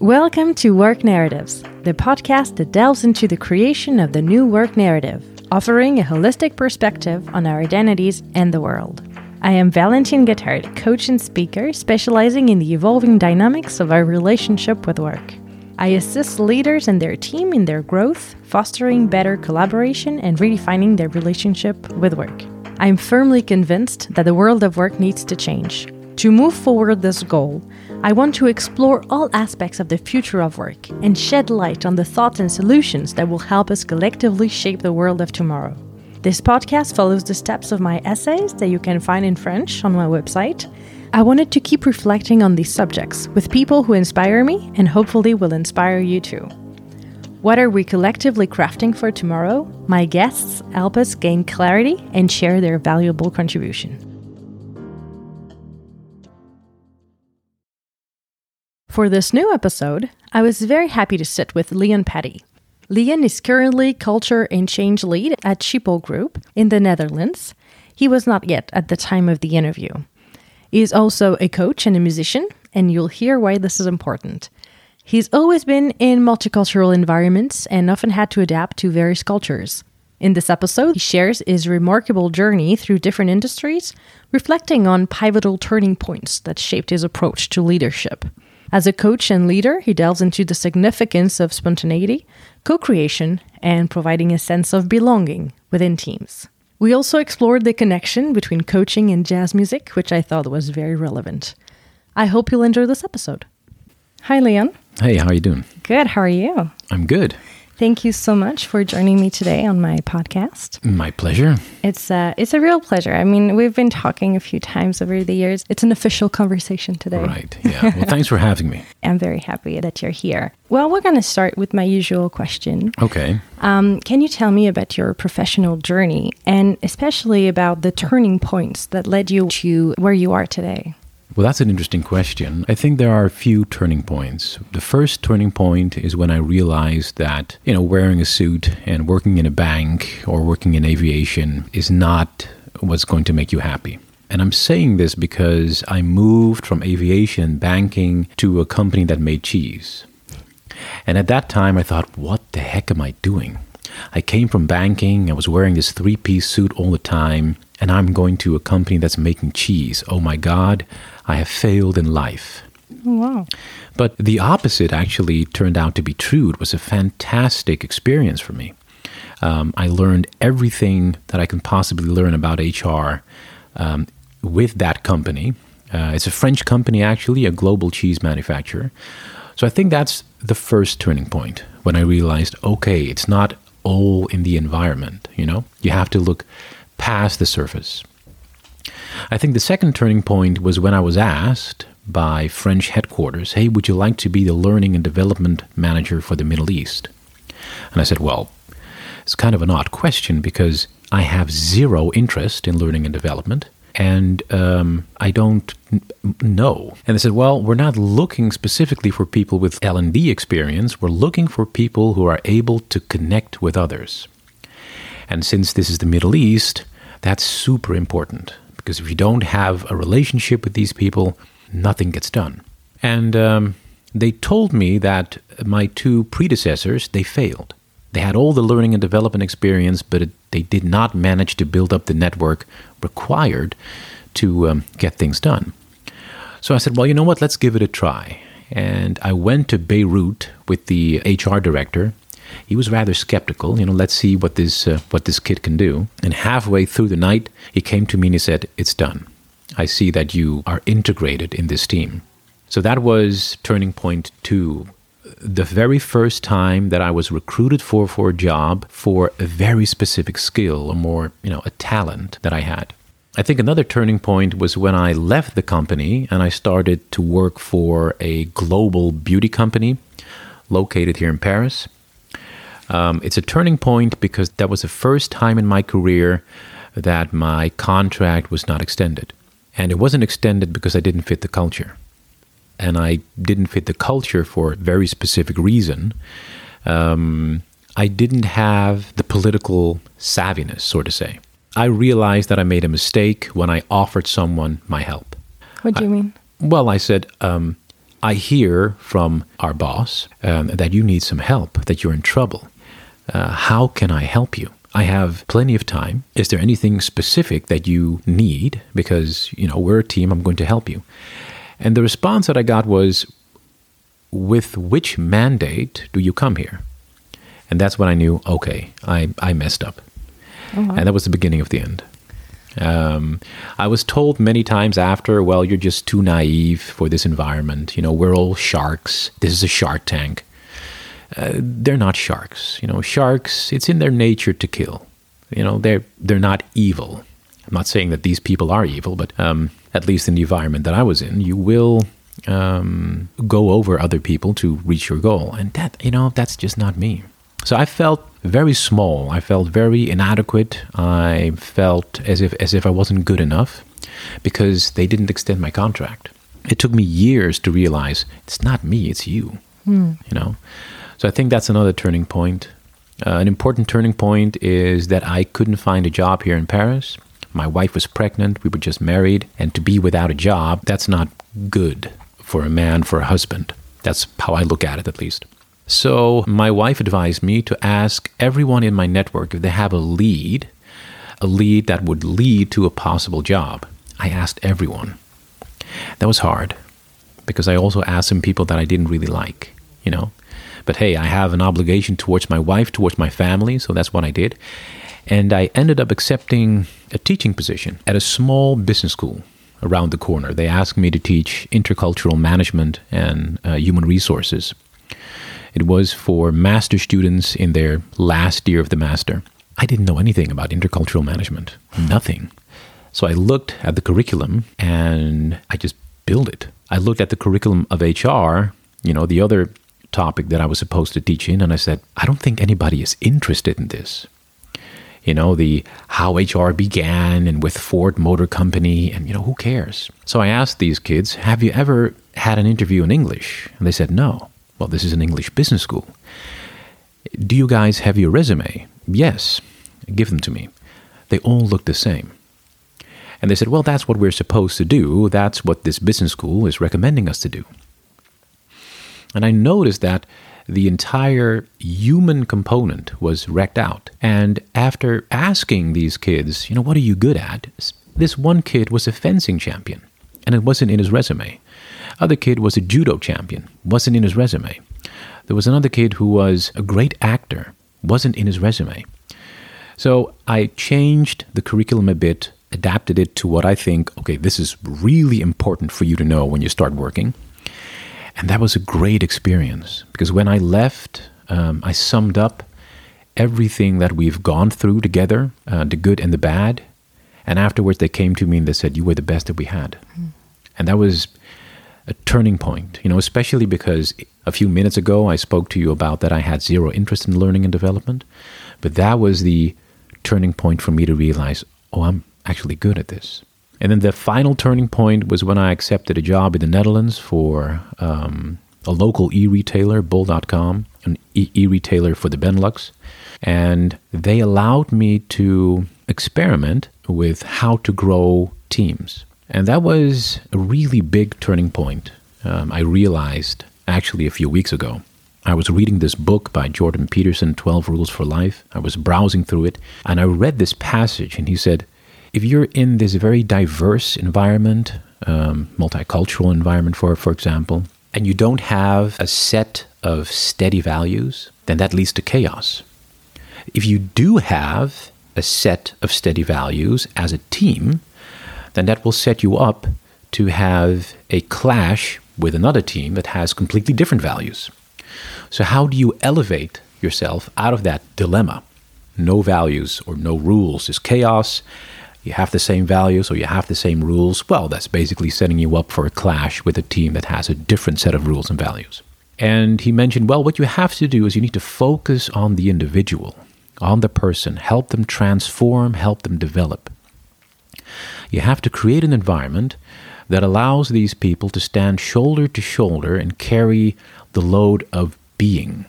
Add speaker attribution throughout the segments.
Speaker 1: Welcome to Work Narratives, the podcast that delves into the creation of the new work narrative, offering a holistic perspective on our identities and the world. I am Valentine Gatard, coach and speaker specializing in the evolving dynamics of our relationship with work. I assist leaders and their team in their growth, fostering better collaboration and redefining their relationship with work. I am firmly convinced that the world of work needs to change. To move forward this goal, I want to explore all aspects of the future of work and shed light on the thoughts and solutions that will help us collectively shape the world of tomorrow. This podcast follows the steps of my essays that you can find in French on my website. I wanted to keep reflecting on these subjects with people who inspire me and hopefully will inspire you too. What are we collectively crafting for tomorrow? My guests help us gain clarity and share their valuable contribution. For this new episode, I was very happy to sit with Leon Patty. Leon is currently Culture and Change Lead at Schiphol Group in the Netherlands. He was not yet at the time of the interview. He is also a coach and a musician, and you'll hear why this is important. He's always been in multicultural environments and often had to adapt to various cultures. In this episode, he shares his remarkable journey through different industries, reflecting on pivotal turning points that shaped his approach to leadership. As a coach and leader, he delves into the significance of spontaneity, co creation, and providing a sense of belonging within teams. We also explored the connection between coaching and jazz music, which I thought was very relevant. I hope you'll enjoy this episode. Hi, Leon.
Speaker 2: Hey, how are you doing?
Speaker 1: Good. How are you?
Speaker 2: I'm good.
Speaker 1: Thank you so much for joining me today on my podcast.
Speaker 2: My pleasure.
Speaker 1: It's uh, it's a real pleasure. I mean, we've been talking a few times over the years. It's an official conversation today.
Speaker 2: Right. Yeah. Well, thanks for having me.
Speaker 1: I'm very happy that you're here. Well, we're going to start with my usual question.
Speaker 2: Okay.
Speaker 1: Um, can you tell me about your professional journey and especially about the turning points that led you to where you are today?
Speaker 2: Well, that's an interesting question. I think there are a few turning points. The first turning point is when I realized that, you know, wearing a suit and working in a bank or working in aviation is not what's going to make you happy. And I'm saying this because I moved from aviation banking to a company that made cheese. And at that time, I thought, what the heck am I doing? I came from banking, I was wearing this three piece suit all the time, and I'm going to a company that's making cheese. Oh my God, I have failed in life.
Speaker 1: Wow.
Speaker 2: But the opposite actually turned out to be true. It was a fantastic experience for me. Um, I learned everything that I can possibly learn about HR um, with that company. Uh, it's a French company, actually, a global cheese manufacturer. So I think that's the first turning point when I realized okay, it's not all in the environment, you know? You have to look past the surface. I think the second turning point was when I was asked by French headquarters, hey, would you like to be the learning and development manager for the Middle East? And I said, well, it's kind of an odd question because I have zero interest in learning and development and um, I don't n- know. And they said, well, we're not looking specifically for people with L&D experience. We're looking for people who are able to connect with others. And since this is the Middle East, that's super important because if you don't have a relationship with these people, nothing gets done. And um, they told me that my two predecessors they failed. They had all the learning and development experience, but it, they did not manage to build up the network required to um, get things done. So I said, well, you know what? Let's give it a try. And I went to Beirut with the HR director. He was rather skeptical. You know, let's see what this uh, what this kid can do. And halfway through the night, he came to me and he said, "It's done. I see that you are integrated in this team." So that was turning point two the very first time that I was recruited for for a job for a very specific skill or more, you know, a talent that I had. I think another turning point was when I left the company and I started to work for a global beauty company located here in Paris. Um, it's a turning point because that was the first time in my career that my contract was not extended. And it wasn't extended because I didn't fit the culture and I didn't fit the culture for a very specific reason. Um, I didn't have the political savviness, so to say. I realized that I made a mistake when I offered someone my help.
Speaker 1: What do you
Speaker 2: I,
Speaker 1: mean?
Speaker 2: Well, I said, um, I hear from our boss um, that you need some help, that you're in trouble. Uh, how can I help you? I have plenty of time. Is there anything specific that you need? Because, you know, we're a team, I'm going to help you. And the response that I got was, with which mandate do you come here? And that's when I knew, okay, I, I messed up. Uh-huh. And that was the beginning of the end. Um, I was told many times after, well, you're just too naive for this environment. You know, we're all sharks. This is a shark tank. Uh, they're not sharks. You know, sharks, it's in their nature to kill. You know, they're, they're not evil. I'm not saying that these people are evil, but um, at least in the environment that I was in, you will um, go over other people to reach your goal. And that, you know, that's just not me. So I felt very small. I felt very inadequate. I felt as if as if I wasn't good enough because they didn't extend my contract. It took me years to realize it's not me, it's you. Mm. You know. So I think that's another turning point. Uh, an important turning point is that I couldn't find a job here in Paris. My wife was pregnant, we were just married, and to be without a job, that's not good for a man, for a husband. That's how I look at it, at least. So my wife advised me to ask everyone in my network if they have a lead, a lead that would lead to a possible job. I asked everyone. That was hard because I also asked some people that I didn't really like, you know. But hey, I have an obligation towards my wife, towards my family, so that's what I did. And I ended up accepting a teaching position at a small business school around the corner. They asked me to teach intercultural management and uh, human resources. It was for master students in their last year of the master. I didn't know anything about intercultural management, nothing. So I looked at the curriculum and I just built it. I looked at the curriculum of HR, you know, the other topic that I was supposed to teach in, and I said, I don't think anybody is interested in this. You know, the how HR began and with Ford Motor Company, and you know, who cares? So I asked these kids, Have you ever had an interview in English? And they said, No. Well, this is an English business school. Do you guys have your resume? Yes. Give them to me. They all look the same. And they said, Well, that's what we're supposed to do. That's what this business school is recommending us to do. And I noticed that the entire human component was wrecked out. And after asking these kids, you know, what are you good at? This one kid was a fencing champion, and it wasn't in his resume. Other kid was a judo champion, wasn't in his resume. There was another kid who was a great actor, wasn't in his resume. So I changed the curriculum a bit, adapted it to what I think, okay, this is really important for you to know when you start working. And that was a great experience because when I left, um, I summed up everything that we've gone through together, uh, the good and the bad. And afterwards, they came to me and they said, You were the best that we had. Mm. And that was a turning point, you know, especially because a few minutes ago I spoke to you about that I had zero interest in learning and development. But that was the turning point for me to realize, oh, I'm actually good at this. And then the final turning point was when I accepted a job in the Netherlands for um, a local e retailer, Bol.com, an e retailer for the Benelux. And they allowed me to experiment with how to grow teams. And that was a really big turning point. Um, I realized actually a few weeks ago. I was reading this book by Jordan Peterson, 12 Rules for Life. I was browsing through it and I read this passage, and he said, If you're in this very diverse environment, um, multicultural environment, for, for example, and you don't have a set of steady values, then that leads to chaos. If you do have a set of steady values as a team, then that will set you up to have a clash with another team that has completely different values. So, how do you elevate yourself out of that dilemma? No values or no rules is chaos. You have the same values or you have the same rules. Well, that's basically setting you up for a clash with a team that has a different set of rules and values. And he mentioned, well, what you have to do is you need to focus on the individual, on the person, help them transform, help them develop. You have to create an environment that allows these people to stand shoulder to shoulder and carry the load of being,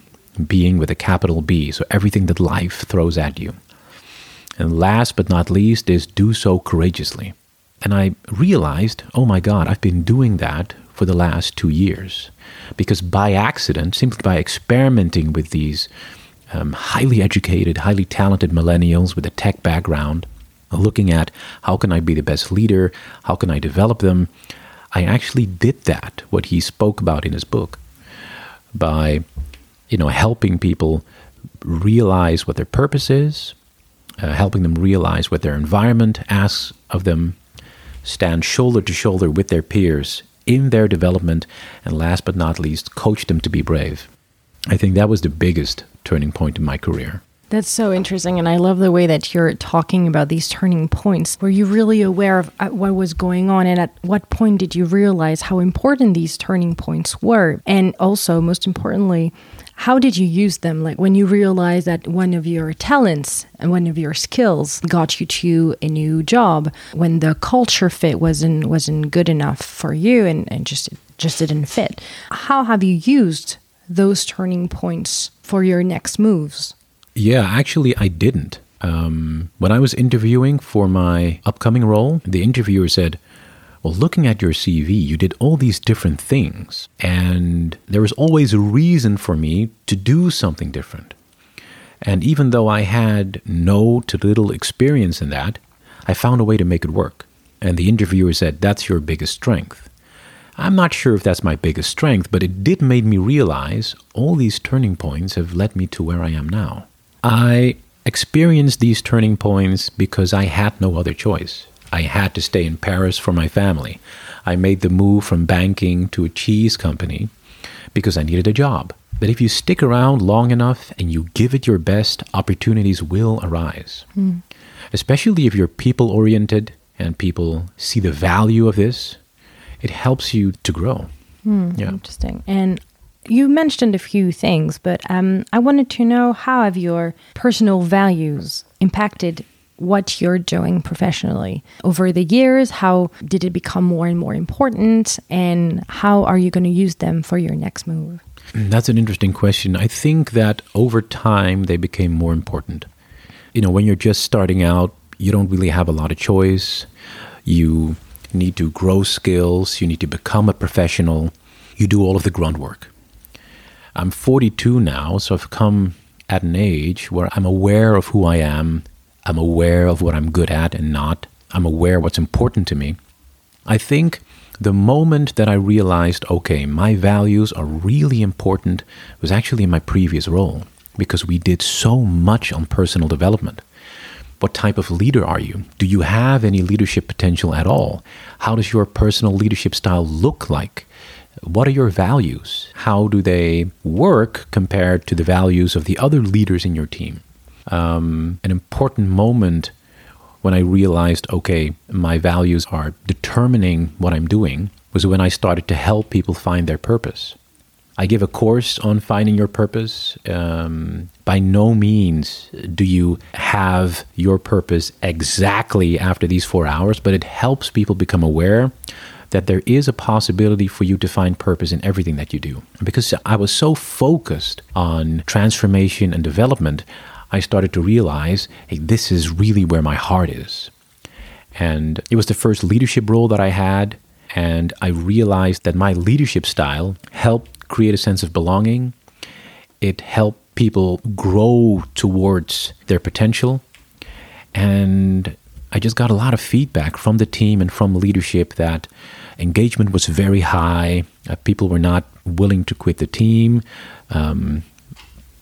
Speaker 2: being with a capital B, so everything that life throws at you. And last but not least is do so courageously. And I realized, oh my God, I've been doing that for the last two years. Because by accident, simply by experimenting with these um, highly educated, highly talented millennials with a tech background, looking at how can I be the best leader, how can I develop them, I actually did that, what he spoke about in his book, by you know helping people realize what their purpose is, uh, helping them realize what their environment asks of them, stand shoulder to shoulder with their peers in their development, and last but not least, coach them to be brave. I think that was the biggest turning point in my career.
Speaker 1: That's so interesting. And I love the way that you're talking about these turning points. Were you really aware of uh, what was going on? And at what point did you realize how important these turning points were? And also, most importantly, how did you use them? Like when you realized that one of your talents and one of your skills got you to a new job, when the culture fit wasn't wasn't good enough for you and, and just just didn't fit. How have you used those turning points for your next moves?
Speaker 2: Yeah, actually, I didn't. Um, when I was interviewing for my upcoming role, the interviewer said, Well, looking at your CV, you did all these different things. And there was always a reason for me to do something different. And even though I had no to little experience in that, I found a way to make it work. And the interviewer said, That's your biggest strength. I'm not sure if that's my biggest strength, but it did make me realize all these turning points have led me to where I am now. I experienced these turning points because I had no other choice. I had to stay in Paris for my family. I made the move from banking to a cheese company because I needed a job. But if you stick around long enough and you give it your best, opportunities will arise. Mm. Especially if you're people oriented and people see the value of this, it helps you to grow.
Speaker 1: Mm, yeah. Interesting. And you mentioned a few things, but um, I wanted to know how have your personal values impacted what you're doing professionally over the years? How did it become more and more important? And how are you going to use them for your next move?
Speaker 2: That's an interesting question. I think that over time they became more important. You know, when you're just starting out, you don't really have a lot of choice. You need to grow skills, you need to become a professional, you do all of the groundwork. I'm 42 now, so I've come at an age where I'm aware of who I am, I'm aware of what I'm good at and not, I'm aware what's important to me. I think the moment that I realized, okay, my values are really important was actually in my previous role because we did so much on personal development. What type of leader are you? Do you have any leadership potential at all? How does your personal leadership style look like? What are your values? How do they work compared to the values of the other leaders in your team? Um, an important moment when I realized, okay, my values are determining what I'm doing was when I started to help people find their purpose. I give a course on finding your purpose. Um, by no means do you have your purpose exactly after these four hours, but it helps people become aware that there is a possibility for you to find purpose in everything that you do. Because I was so focused on transformation and development, I started to realize hey, this is really where my heart is. And it was the first leadership role that I had. And I realized that my leadership style helped create a sense of belonging. It helped people grow towards their potential. And I just got a lot of feedback from the team and from leadership that engagement was very high. Uh, people were not willing to quit the team. Um,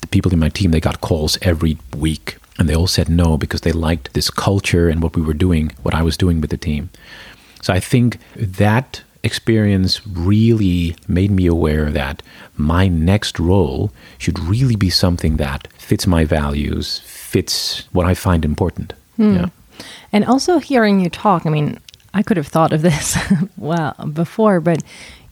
Speaker 2: the people in my team they got calls every week, and they all said no because they liked this culture and what we were doing, what I was doing with the team. So I think that experience really made me aware that my next role should really be something that fits my values, fits what I find important.
Speaker 1: Hmm. Yeah. And also hearing you talk, I mean, I could have thought of this well before, but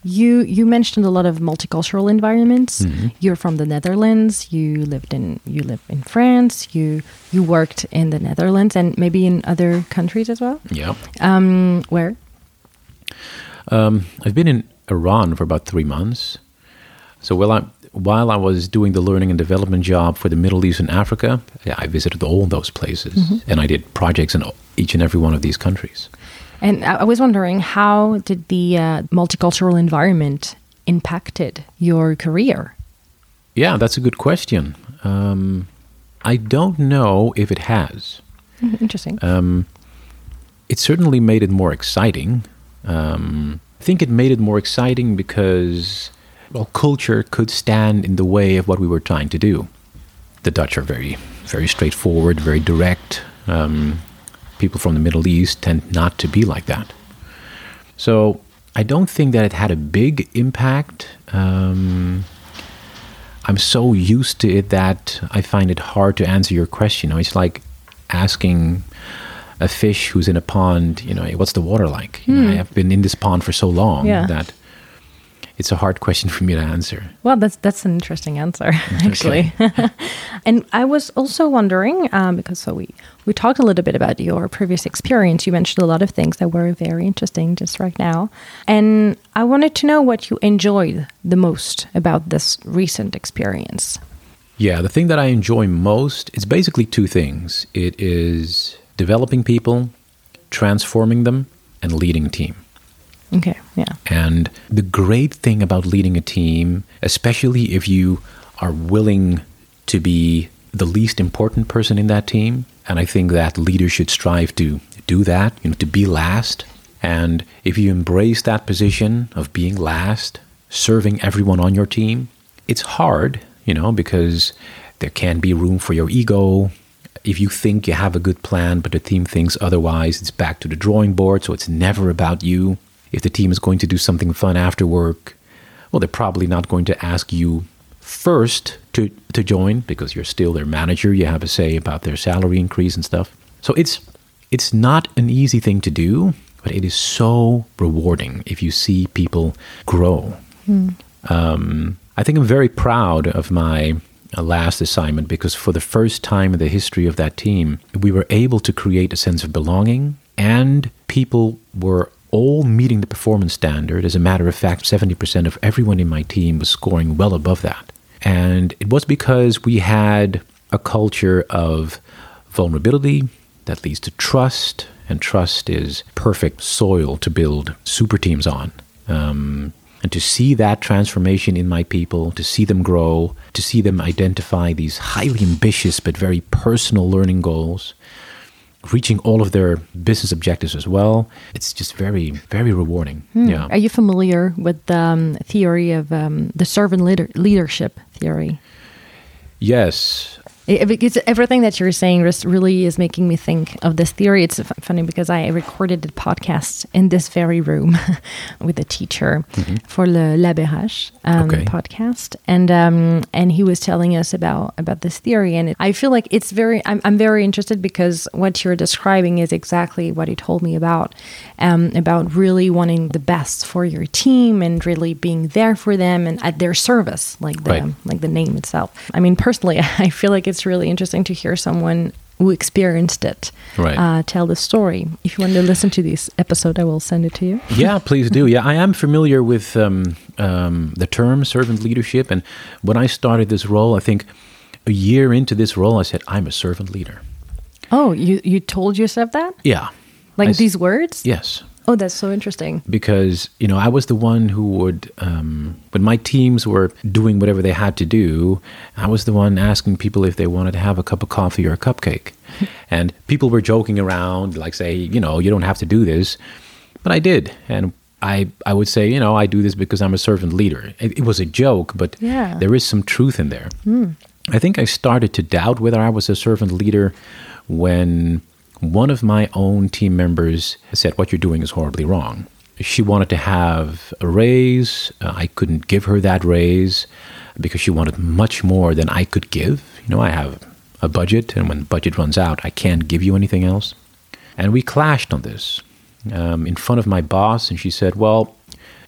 Speaker 1: you you mentioned a lot of multicultural environments. Mm-hmm. You're from the Netherlands. You lived in you live in France. You you worked in the Netherlands and maybe in other countries as well.
Speaker 2: Yeah.
Speaker 1: Um, where?
Speaker 2: Um, I've been in Iran for about three months. So while I while I was doing the learning and development job for the Middle East and Africa, I visited all those places mm-hmm. and I did projects in each and every one of these countries.
Speaker 1: And I was wondering, how did the uh, multicultural environment impacted your career?
Speaker 2: Yeah, that's a good question. Um, I don't know if it has.
Speaker 1: Interesting.
Speaker 2: Um, it certainly made it more exciting. Um, I think it made it more exciting because, well, culture could stand in the way of what we were trying to do. The Dutch are very, very straightforward, very direct. Um, people from the Middle East tend not to be like that. So I don't think that it had a big impact. Um, I'm so used to it that I find it hard to answer your question. You know, it's like asking a fish who's in a pond, you know, what's the water like? You know, I have been in this pond for so long
Speaker 1: Hmm. Yeah.
Speaker 2: that it's a hard question for me to answer.
Speaker 1: Well, that's that's an interesting answer, actually. and I was also wondering um, because so we we talked a little bit about your previous experience. You mentioned a lot of things that were very interesting just right now, and I wanted to know what you enjoyed the most about this recent experience.
Speaker 2: Yeah, the thing that I enjoy most is basically two things. It is developing people, transforming them, and leading team.
Speaker 1: Okay, yeah,
Speaker 2: And the great thing about leading a team, especially if you are willing to be the least important person in that team, and I think that leaders should strive to do that, you know, to be last. And if you embrace that position of being last, serving everyone on your team, it's hard, you know, because there can be room for your ego. If you think you have a good plan, but the team thinks otherwise, it's back to the drawing board. So it's never about you. If the team is going to do something fun after work, well, they're probably not going to ask you first to, to join because you're still their manager. You have a say about their salary increase and stuff. So it's it's not an easy thing to do, but it is so rewarding if you see people grow. Um, I think I'm very proud of my uh, last assignment because for the first time in the history of that team, we were able to create a sense of belonging and people were all meeting the performance standard. As a matter of fact, 70% of everyone in my team was scoring well above that. And it was because we had a culture of vulnerability that leads to trust, and trust is perfect soil to build super teams on. Um, and to see that transformation in my people, to see them grow, to see them identify these highly ambitious but very personal learning goals, reaching all of their business objectives as well, it's just very, very rewarding. Yeah.
Speaker 1: Are you familiar with the um, theory of um, the servant leader- leadership theory?
Speaker 2: Yes.
Speaker 1: It, because everything that you're saying just really is making me think of this theory. It's funny because I recorded a podcast in this very room with a teacher for Le Labérage um,
Speaker 2: Okay.
Speaker 1: podcast, and um, and he was telling us about about this theory, and it, I feel like it's very. I'm, I'm very interested because what you're describing is exactly what he told me about, um, about really wanting the best for your team and really being there for them and at their service, like the
Speaker 2: Right.
Speaker 1: like the name itself. I mean, personally, I feel like it's really interesting to hear someone who experienced it
Speaker 2: Right.
Speaker 1: uh, tell the story. If you want to listen to this episode, I will send it to you.
Speaker 2: yeah, please do. Yeah, I am familiar with um, um, the term servant leadership. And when I started this role, I think a year into this role, I said, I'm a servant leader.
Speaker 1: Oh, you you told yourself that?
Speaker 2: Yeah.
Speaker 1: Like
Speaker 2: I
Speaker 1: these words?
Speaker 2: Yes.
Speaker 1: Oh, that's so interesting.
Speaker 2: because you know I was the one who would um, when my teams were doing whatever they had to do, I was the one asking people if they wanted to have a cup of coffee or a cupcake, and people were joking around like say you know you don't have to do this, but I did, and I I would say you know I do this because I'm a servant leader. It, it was a joke, but
Speaker 1: Yeah.
Speaker 2: there is some truth in there. I think I started to doubt whether I was a servant leader when one of my own team members said, What you're doing is horribly wrong. She wanted to have a raise. Uh, I couldn't give her that raise because she wanted much more than I could give. You know, I have a budget, and when the budget runs out, I can't give you anything else. And we clashed on this um, in front of my boss, and she said, Well,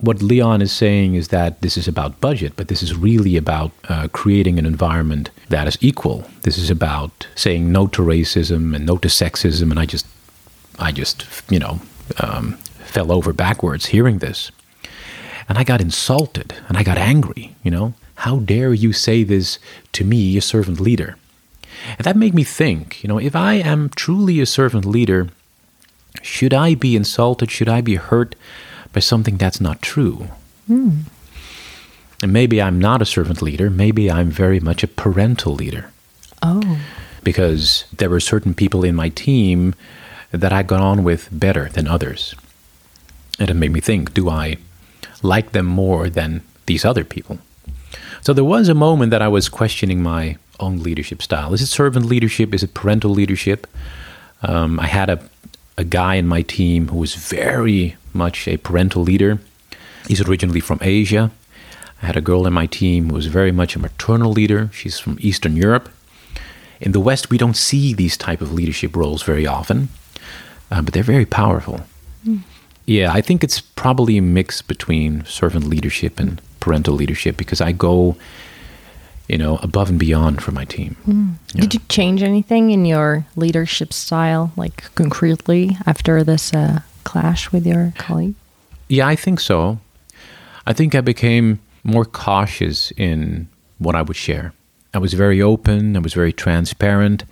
Speaker 2: what Leon is saying is that this is about budget, but this is really about uh, creating an environment that is equal. This is about saying no to racism and no to sexism. And I just, I just, you know, um, fell over backwards hearing this. And I got insulted and I got angry, you know. How dare you say this to me, a servant leader? And that made me think, you know, if I am truly a servant leader, should I be insulted? Should I be hurt by something that's not true?
Speaker 1: Hmm.
Speaker 2: And maybe I'm not a servant leader. Maybe I'm very much a parental leader.
Speaker 1: Oh.
Speaker 2: Because there were certain people in my team that I got on with better than others. And it made me think do I like them more than these other people? So there was a moment that I was questioning my own leadership style. Is it servant leadership? Is it parental leadership? Um, I had a, a guy in my team who was very much a parental leader. He's originally from Asia. I had a girl in my team who was very much a maternal leader. She's from Eastern Europe. In the West, we don't see these type of leadership roles very often, uh, but they're very powerful. Mm. Yeah, I think it's probably a mix between servant leadership and parental leadership because I go, you know, above and beyond for my team.
Speaker 1: Mm. Yeah. Did you change anything in your leadership style, like concretely, after this uh, clash with your colleague?
Speaker 2: Yeah, I think so. I think I became more cautious in what I would share. I was very open, I was very transparent.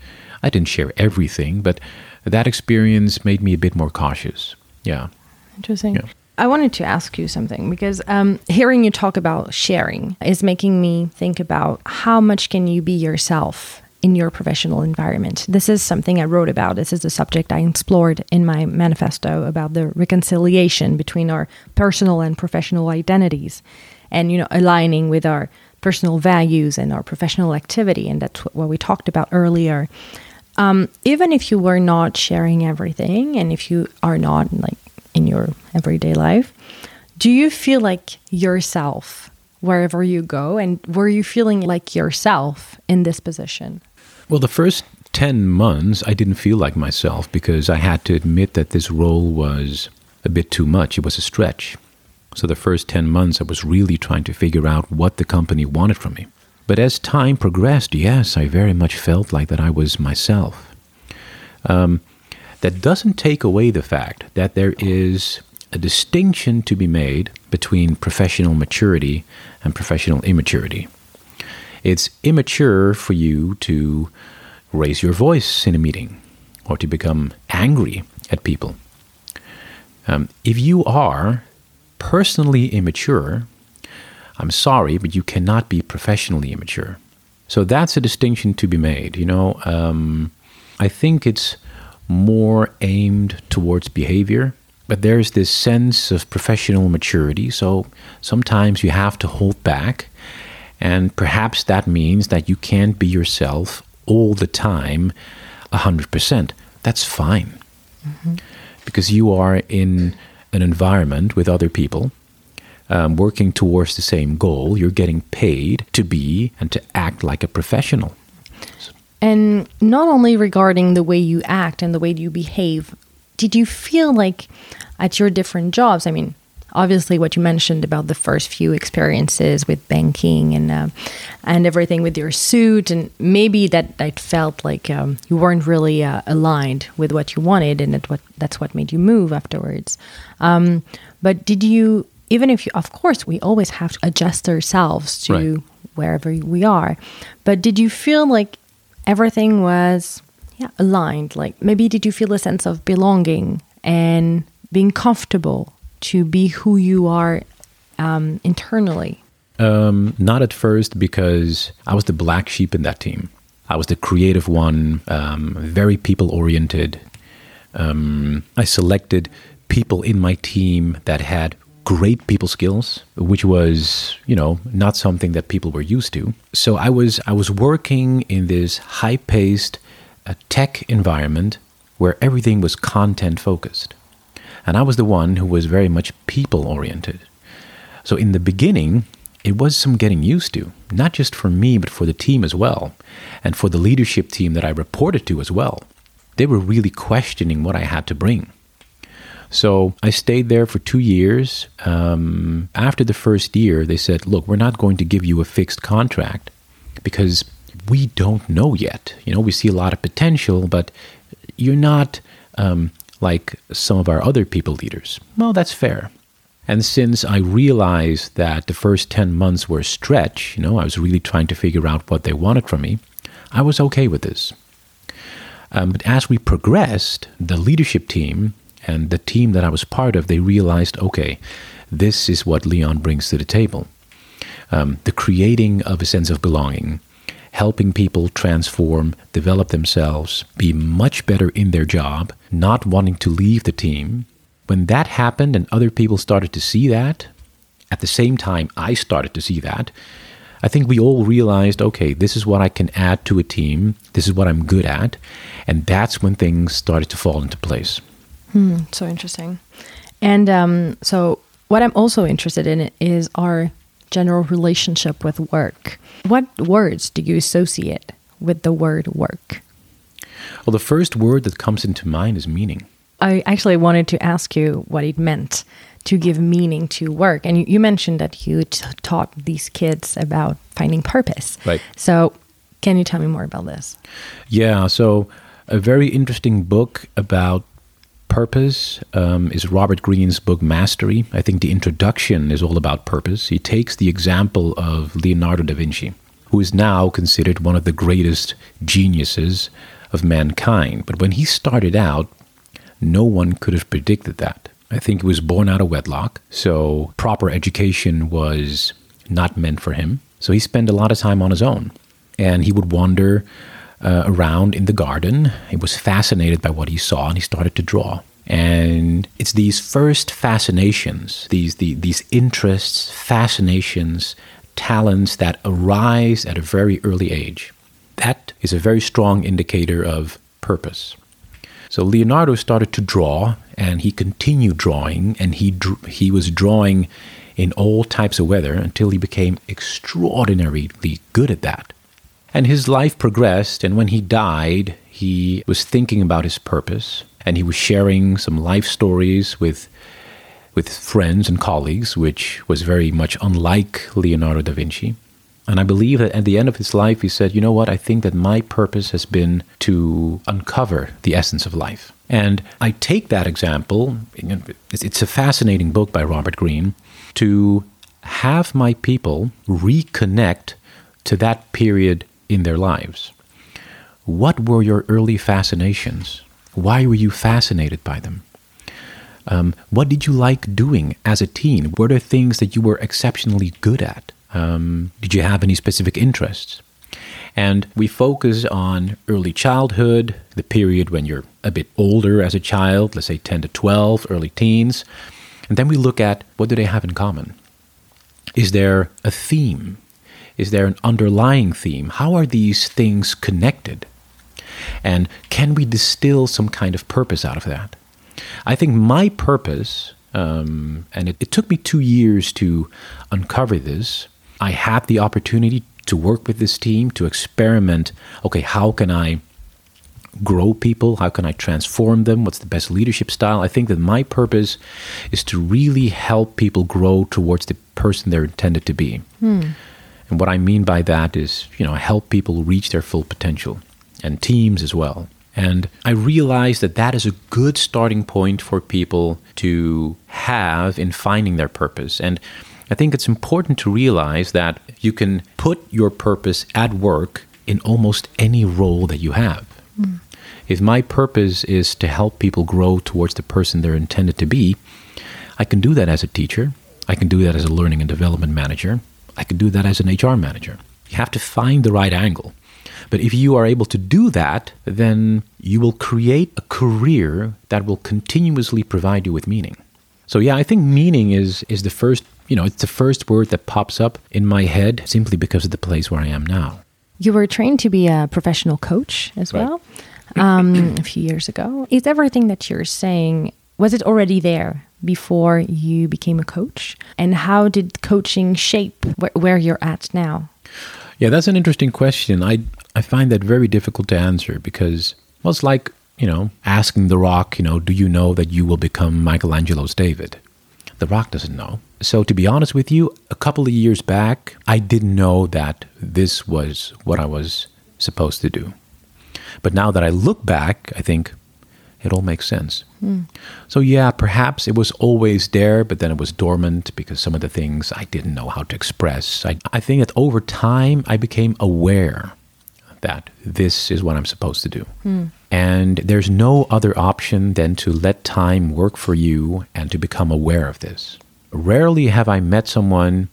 Speaker 2: I didn't share everything, but that experience made me a bit more cautious. Yeah.
Speaker 1: Interesting. Yeah. I wanted to ask you something because um, hearing you talk about sharing is making me think about how much can you be yourself in your professional environment. This is something I wrote about. This is a subject I explored in my manifesto about the reconciliation between our personal and professional identities and you know aligning with our personal values and our professional activity and that's what we talked about earlier. Um, even if you were not sharing everything and if you are not like in your everyday life. Do you feel like yourself wherever you go? And were you feeling like yourself in this position?
Speaker 2: Well, the first 10 months, I didn't feel like myself because I had to admit that this role was a bit too much. It was a stretch. So the first 10 months, I was really trying to figure out what the company wanted from me. But as time progressed, yes, I very much felt like that I was myself. Um, that doesn't take away the fact that there is a distinction to be made between professional maturity and professional immaturity. It's immature for you to raise your voice in a meeting or to become angry at people. Um, if you are personally immature, I'm sorry, but you cannot be professionally immature. So that's a distinction to be made. You know, um, I think it's more aimed towards behavior. But there's this sense of professional maturity. So sometimes you have to hold back. And perhaps that means that you can't be yourself all the time 100%. That's fine. Mm-hmm. Because you are in an environment with other people um, working towards the same goal. You're getting paid to be and to act like a professional.
Speaker 1: And not only regarding the way you act and the way you behave, did you feel like at your different jobs? I mean, obviously, what you mentioned about the first few experiences with banking and uh, and everything with your suit, and maybe that that felt like um, you weren't really uh, aligned with what you wanted, and that what that's what made you move afterwards. Um, but did you? Even if you, of course, we always have to adjust ourselves to right. wherever we are. But did you feel like everything was yeah aligned like maybe did you feel a sense of belonging and being comfortable to be who you are um, internally
Speaker 2: um, not at first because i was the black sheep in that team i was the creative one um, very people oriented um, i selected people in my team that had great people skills, which was, you know, not something that people were used to. So I was I was working in this high-paced uh, tech environment where everything was content focused. And I was the one who was very much people oriented. So in the beginning, it was some getting used to, not just for me, but for the team as well, and for the leadership team that I reported to as well. They were really questioning what I had to bring. So I stayed there for two years. Um, after the first year, they said, look, we're not going to give you a fixed contract because we don't know yet. You know, we see a lot of potential, but you're not um, like some of our other people leaders. Well, that's fair. And since I realized that the first 10 months were a stretch, you know, I was really trying to figure out what they wanted from me, I was okay with this. Um, but as we progressed, the leadership team And the team that I was part of, they realized, okay, this is what Leon brings to the table. Um, the creating of a sense of belonging, helping people transform, develop themselves, be much better in their job, not wanting to leave the team. When that happened and other people started to see that, at the same time I started to see that, I think we all realized okay, this is what I can add to a team, this is what I'm good at, and that's when things started to fall into place.
Speaker 1: Hmm, so interesting. And um, so, what I'm also interested in is our general relationship with work. What words do you associate with the word work?
Speaker 2: Well, the first word that comes into mind is meaning.
Speaker 1: I actually wanted to ask you what it meant to give meaning to work. And you, you mentioned that you taught these kids about finding purpose.
Speaker 2: Right.
Speaker 1: So, can you tell me more about this?
Speaker 2: Yeah. So, a very interesting book about purpose um, is Robert Greene's book Mastery. I think the introduction is all about purpose. He takes the example of Leonardo da Vinci, who is now considered one of the greatest geniuses of mankind. But when he started out, no one could have predicted that. I think he was born out of wedlock, so proper education was not meant for him. So he spent a lot of time on his own. And he would wander uh, around in the garden. He was fascinated by what he saw and he started to draw. And it's these first fascinations, these, the, these interests, fascinations, talents that arise at a very early age. That is a very strong indicator of purpose. So Leonardo started to draw and he continued drawing and he, drew, he was drawing in all types of weather until he became extraordinarily good at that. And his life progressed, and when he died, he was thinking about his purpose, and he was sharing some life stories with with friends and colleagues, which was very much unlike Leonardo da Vinci. And I believe that at the end of his life, he said, You know what? I think that my purpose has been to uncover the essence of life. And I take that example, it's a fascinating book by Robert Greene, to have my people reconnect to that period in their lives. What were your early fascinations? Why were you fascinated by them? Um, what did you like doing as a teen? Were there things that you were exceptionally good at? Um, did you have any specific interests? And we focus on early childhood, the period when you're a bit older as a child, let's say 10 to 12, early teens. And then we look at what do they have in common? Is there a theme? Is there an underlying theme? How are these things connected? And can we distill some kind of purpose out of that? I think my purpose, um, and it, it took me two years to uncover this, I had the opportunity to work with this team to experiment okay, how can I grow people? How can I transform them? What's the best leadership style? I think that my purpose is to really help people grow towards the person they're intended to be. Hmm. And what I mean by that is, you know, help people reach their full potential and teams as well. And I realize that that is a good starting point for people to have in finding their purpose. And I think it's important to realize that you can put your purpose at work in almost any role that you have. Mm. If my purpose is to help people grow towards the person they're intended to be, I can do that as a teacher. I can do that as a learning and development manager. I can do that as an HR manager. You have to find the right angle. But if you are able to do that, then you will create a career that will continuously provide you with meaning. So yeah, I think meaning is is the first, you know, it's the first word that pops up in my head simply because of the place where I am now.
Speaker 1: You were trained to be a professional coach as right. well um, a few years ago. Is everything that you're saying was it already there before you became a coach? And how did coaching shape wh where you're at now?
Speaker 2: Yeah, that's an interesting question. I I find that very difficult to answer because well, it's like you know asking the Rock, you know, do you know that you will become Michelangelo's David? The Rock doesn't know. So to be honest with you, a couple of years back, I didn't know that this was what I was supposed to do. But now that I look back, I think it all makes sense. Mm. So, yeah, perhaps it was always there, but then it was dormant because some of the things I didn't know how to express. I, I think that over time I became aware that this is what I'm supposed to do. And there's no other option than to let time work for you and to become aware of this. Rarely have I met someone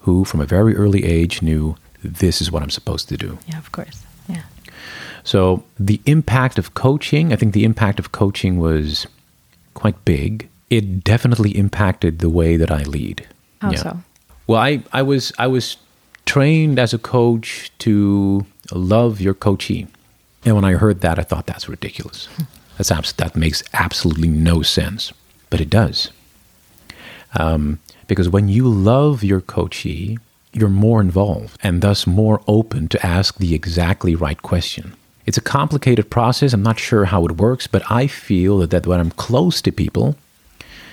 Speaker 2: who, from a very early age, knew this is what I'm supposed to do.
Speaker 1: Yeah, of course. Yeah.
Speaker 2: So, the impact of coaching, I think the impact of coaching was quite big. It definitely impacted the way that I lead.
Speaker 1: How
Speaker 2: Yeah.
Speaker 1: so?
Speaker 2: Well, I, I was I was trained as a coach to love your coachee, and when I heard that, I thought that's ridiculous. Hmm. That's abs- that makes absolutely no sense, but it does. Um, because when you love your coachee, you're more involved and thus more open to ask the exactly right question. It's a complicated process. I'm not sure how it works, but I feel that, that when I'm close to people,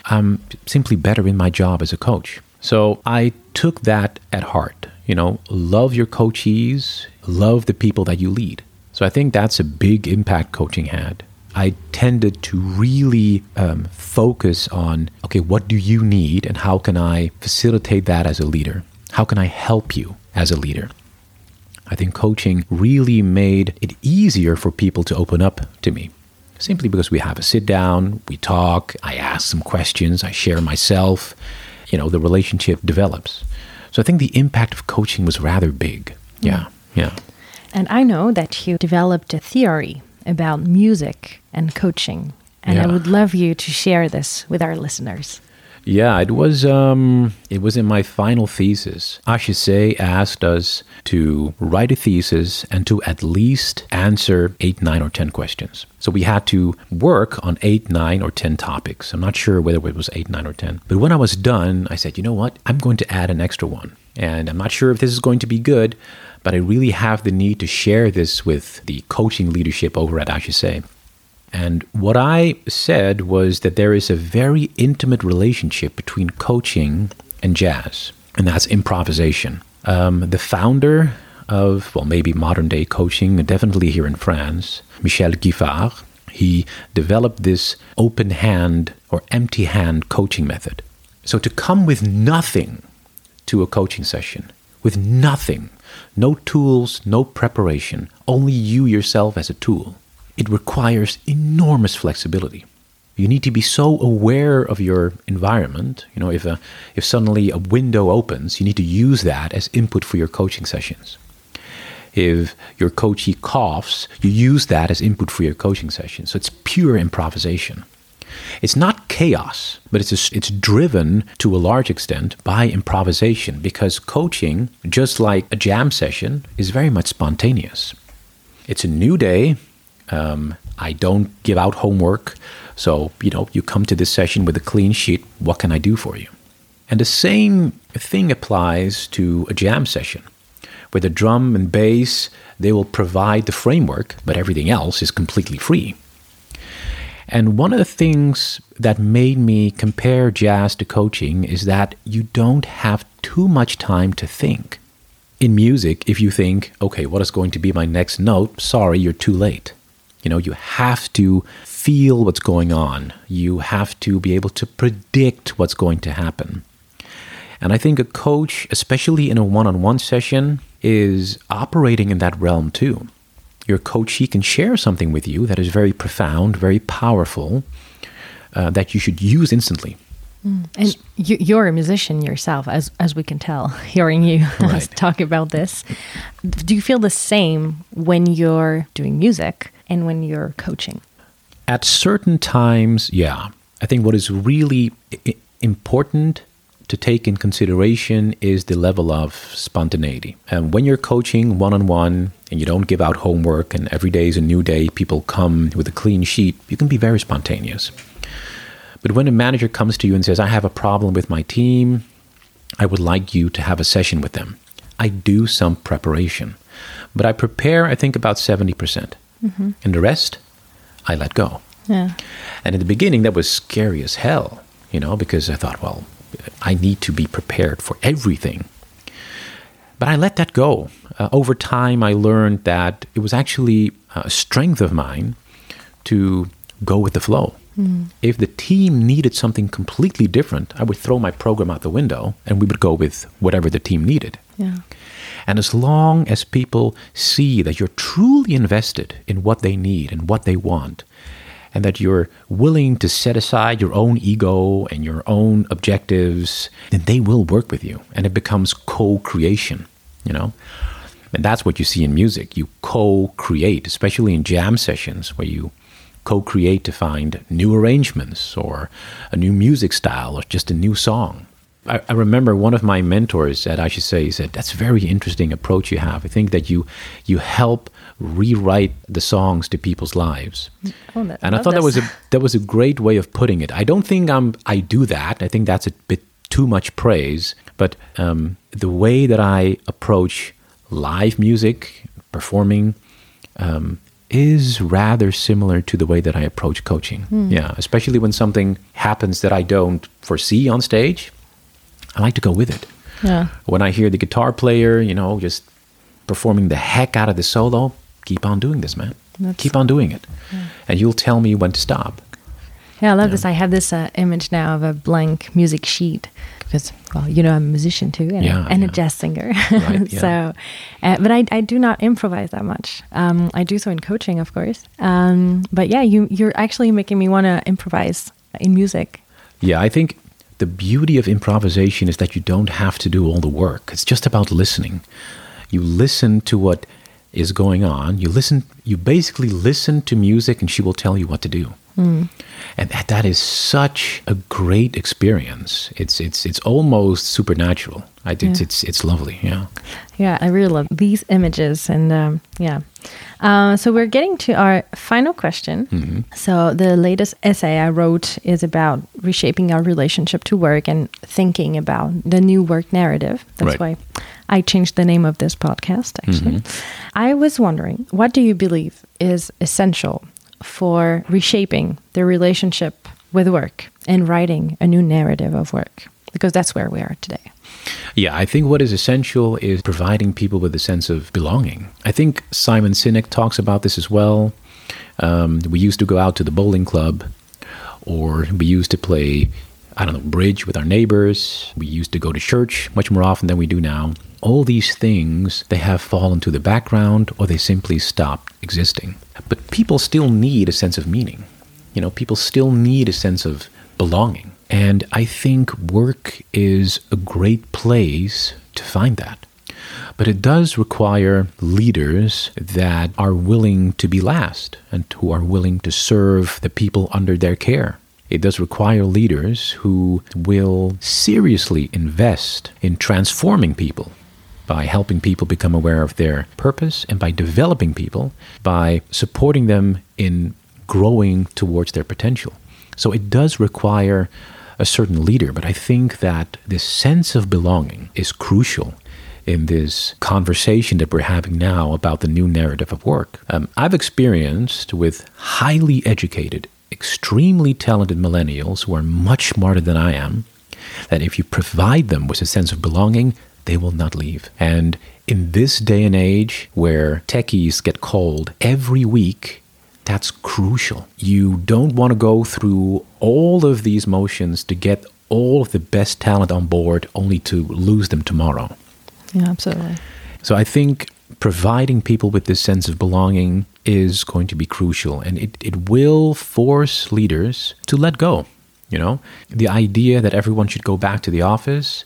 Speaker 2: I'm simply better in my job as a coach. So I took that at heart. You know, love your coachees, love the people that you lead. So I think that's a big impact coaching had. I tended to really um, focus on okay, what do you need and how can I facilitate that as a leader? How can I help you as a leader? I think coaching really made it easier for people to open up to me. Simply because we have a sit down, we talk, I ask some questions, I share myself, you know, the relationship develops. So I think the impact of coaching was rather big. Yeah, yeah.
Speaker 1: And I know that you developed a theory about music and coaching. And I would love you to share this with our listeners.
Speaker 2: Yeah, it was um it was in my final thesis. HEC asked us to write a thesis and to at least answer 8, 9 or 10 questions. So we had to work on 8, 9 or 10 topics. I'm not sure whether it was 8, 9 or 10. But when I was done, I said, "You know what? I'm going to add an extra one." And I'm not sure if this is going to be good, but I really have the need to share this with the coaching leadership over at HEC. And what I said was that there is a very intimate relationship between coaching and jazz, and that's improvisation. Um, the founder of, well, maybe modern day coaching, definitely here in France, Michel Giffard, he developed this open hand or empty hand coaching method. So to come with nothing to a coaching session, with nothing, no tools, no preparation, only you yourself as a tool it requires enormous flexibility. You need to be so aware of your environment. You know, if a, if suddenly a window opens, you need to use that as input for your coaching sessions. If your coachee coughs, you use that as input for your coaching session. So it's pure improvisation. It's not chaos, but it's a, it's driven to a large extent by improvisation because coaching, just like a jam session, is very much spontaneous. It's a new day. Um, I don't give out homework. So, you know, you come to this session with a clean sheet. What can I do for you? And the same thing applies to a jam session, where the drum and bass, they will provide the framework, but everything else is completely free. And one of the things that made me compare jazz to coaching is that you don't have too much time to think. In music, if you think, okay, what is going to be my next note? Sorry, you're too late. You know, you have to feel what's going on. You have to be able to predict what's going to happen. And I think a coach, especially in a one on one session, is operating in that realm too. Your coachee can share something with you that is very profound, very powerful, uh, that you should use instantly.
Speaker 1: And you, you're a musician yourself, as as we can tell, hearing you
Speaker 2: Right.
Speaker 1: talk about this. Do you feel the same when you're doing music and when you're coaching?
Speaker 2: At certain times, yeah. I think what is really I- important to take in consideration is the level of spontaneity. And when you're coaching one on one and you don't give out homework and every day is a new day, people come with a clean sheet, you can be very spontaneous. But when a manager comes to you and says, I have a problem with my team, I would like you to have a session with them, I do some preparation. But I prepare, I think, about 70%. percent mm-hmm. And the rest, I let go.
Speaker 1: Yeah.
Speaker 2: And in the beginning, that was scary as hell, you know, because I thought, well, I need to be prepared for everything. But I let that go. Uh, over time, I learned that it was actually a strength of mine to go with the flow. If the team needed something completely different, I would throw my program out the window and we would go with whatever the team needed.
Speaker 1: Yeah.
Speaker 2: And as long as people see that you're truly invested in what they need and what they want, and that you're willing to set aside your own ego and your own objectives, then they will work with you and it becomes co creation, you know? And that's what you see in music. You co create, especially in jam sessions where you co create to find new arrangements or a new music style or just a new song. I, I, remember one of my mentors said, I should say, said, that's a very interesting approach you have. I think that you you help rewrite the songs to people's lives. Oh, that, and I thought this. that was a that was a great way of putting it. I don't think I'm I do that. I think that's a bit too much praise. But um, the way that I approach live music, performing, um, is rather similar to the way that I approach coaching. Mm. Yeah, especially when something happens that I don't foresee on stage, I like to go with it. Yeah. When I hear the guitar player, you know, just performing the heck out of the solo, keep on doing this, man. That's, keep on doing it. Yeah. And you'll tell me when to stop.
Speaker 1: Yeah, I love yeah. this. I have this uh, image now of a blank music sheet because, well, you know, I'm a musician too and, yeah, and a jazz singer. Right, so, uh, but I, I do not improvise that much. Um, I do so in coaching, of course. Um, but yeah, you, you're actually making me want to improvise in music.
Speaker 2: Yeah, I think the beauty of improvisation is that you don't have to do all the work. It's just about listening. You listen to what is going on. You listen. You basically listen to music, and she will tell you what to do. Mm. And that, that is such a great experience. It's it's it's almost supernatural. I, it's, yeah. it's it's lovely. Yeah.
Speaker 1: Yeah, I really love these images, and um, yeah. Uh, so we're getting to our final question. Mm-hmm. So the latest essay I wrote is about reshaping our relationship to work and thinking about the new work narrative. That's right. why I changed the name of this podcast. Actually, mm-hmm. I was wondering, what do you believe is essential for reshaping the relationship with work and writing a new narrative of work because that's where we are today.
Speaker 2: Yeah, I think what is essential is providing people with a sense of belonging. I think Simon Sinek talks about this as well. Um, we used to go out to the bowling club, or we used to play, I don't know, bridge with our neighbors. We used to go to church much more often than we do now. All these things, they have fallen to the background or they simply stopped existing. But people still need a sense of meaning. You know, people still need a sense of belonging. And I think work is a great place to find that. But it does require leaders that are willing to be last and who are willing to serve the people under their care. It does require leaders who will seriously invest in transforming people by helping people become aware of their purpose and by developing people by supporting them in growing towards their potential. So it does require a certain leader, but I think that this sense of belonging is crucial in this conversation that we're having now about the new narrative of work. Um, I've experienced with highly educated, extremely talented millennials who are much smarter than I am that if you provide them with a sense of belonging, they will not leave. And in this day and age where techies get called every week, that's crucial. You don't want to go through all of these motions to get all of the best talent on board only to lose them tomorrow.
Speaker 1: Yeah, absolutely.
Speaker 2: So I think providing people with this sense of belonging is going to be crucial and it, it will force leaders to let go. You know, the idea that everyone should go back to the office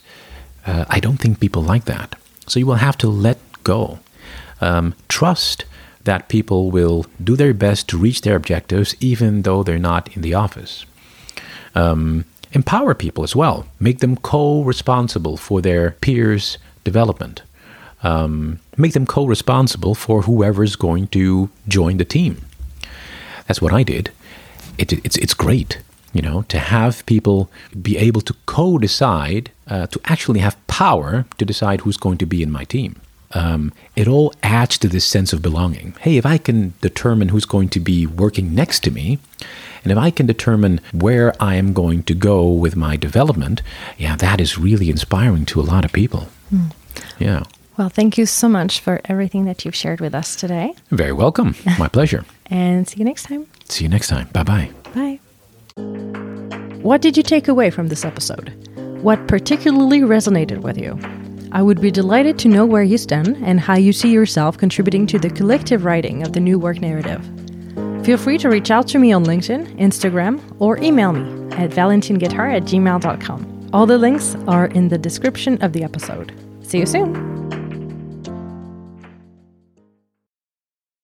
Speaker 2: uh, I don't think people like that. So you will have to let go. Um, trust that people will do their best to reach their objectives even though they're not in the office. Um, empower people as well, make them co responsible for their peers' development. Um, make them co responsible for whoever's going to join the team. That's what I did. It, it's, it's great you know, to have people be able to co decide, uh, to actually have power to decide who's going to be in my team. Um, it all adds to this sense of belonging. Hey, if I can determine who's going to be working next to me, and if I can determine where I am going to go with my development, yeah, that is really inspiring to a lot of people. Mm. Yeah.
Speaker 1: Well, thank you so much for everything that you've shared with us today.
Speaker 2: Very welcome. My pleasure.
Speaker 1: and see you next time.
Speaker 2: See you next time. Bye bye.
Speaker 1: Bye. What did you take away from this episode? What particularly resonated with you? I would be delighted to know where you stand and how you see yourself contributing to the collective writing of the new work narrative. Feel free to reach out to me on LinkedIn, Instagram, or email me at valentinguitar at gmail.com. All the links are in the description of the episode. See you soon!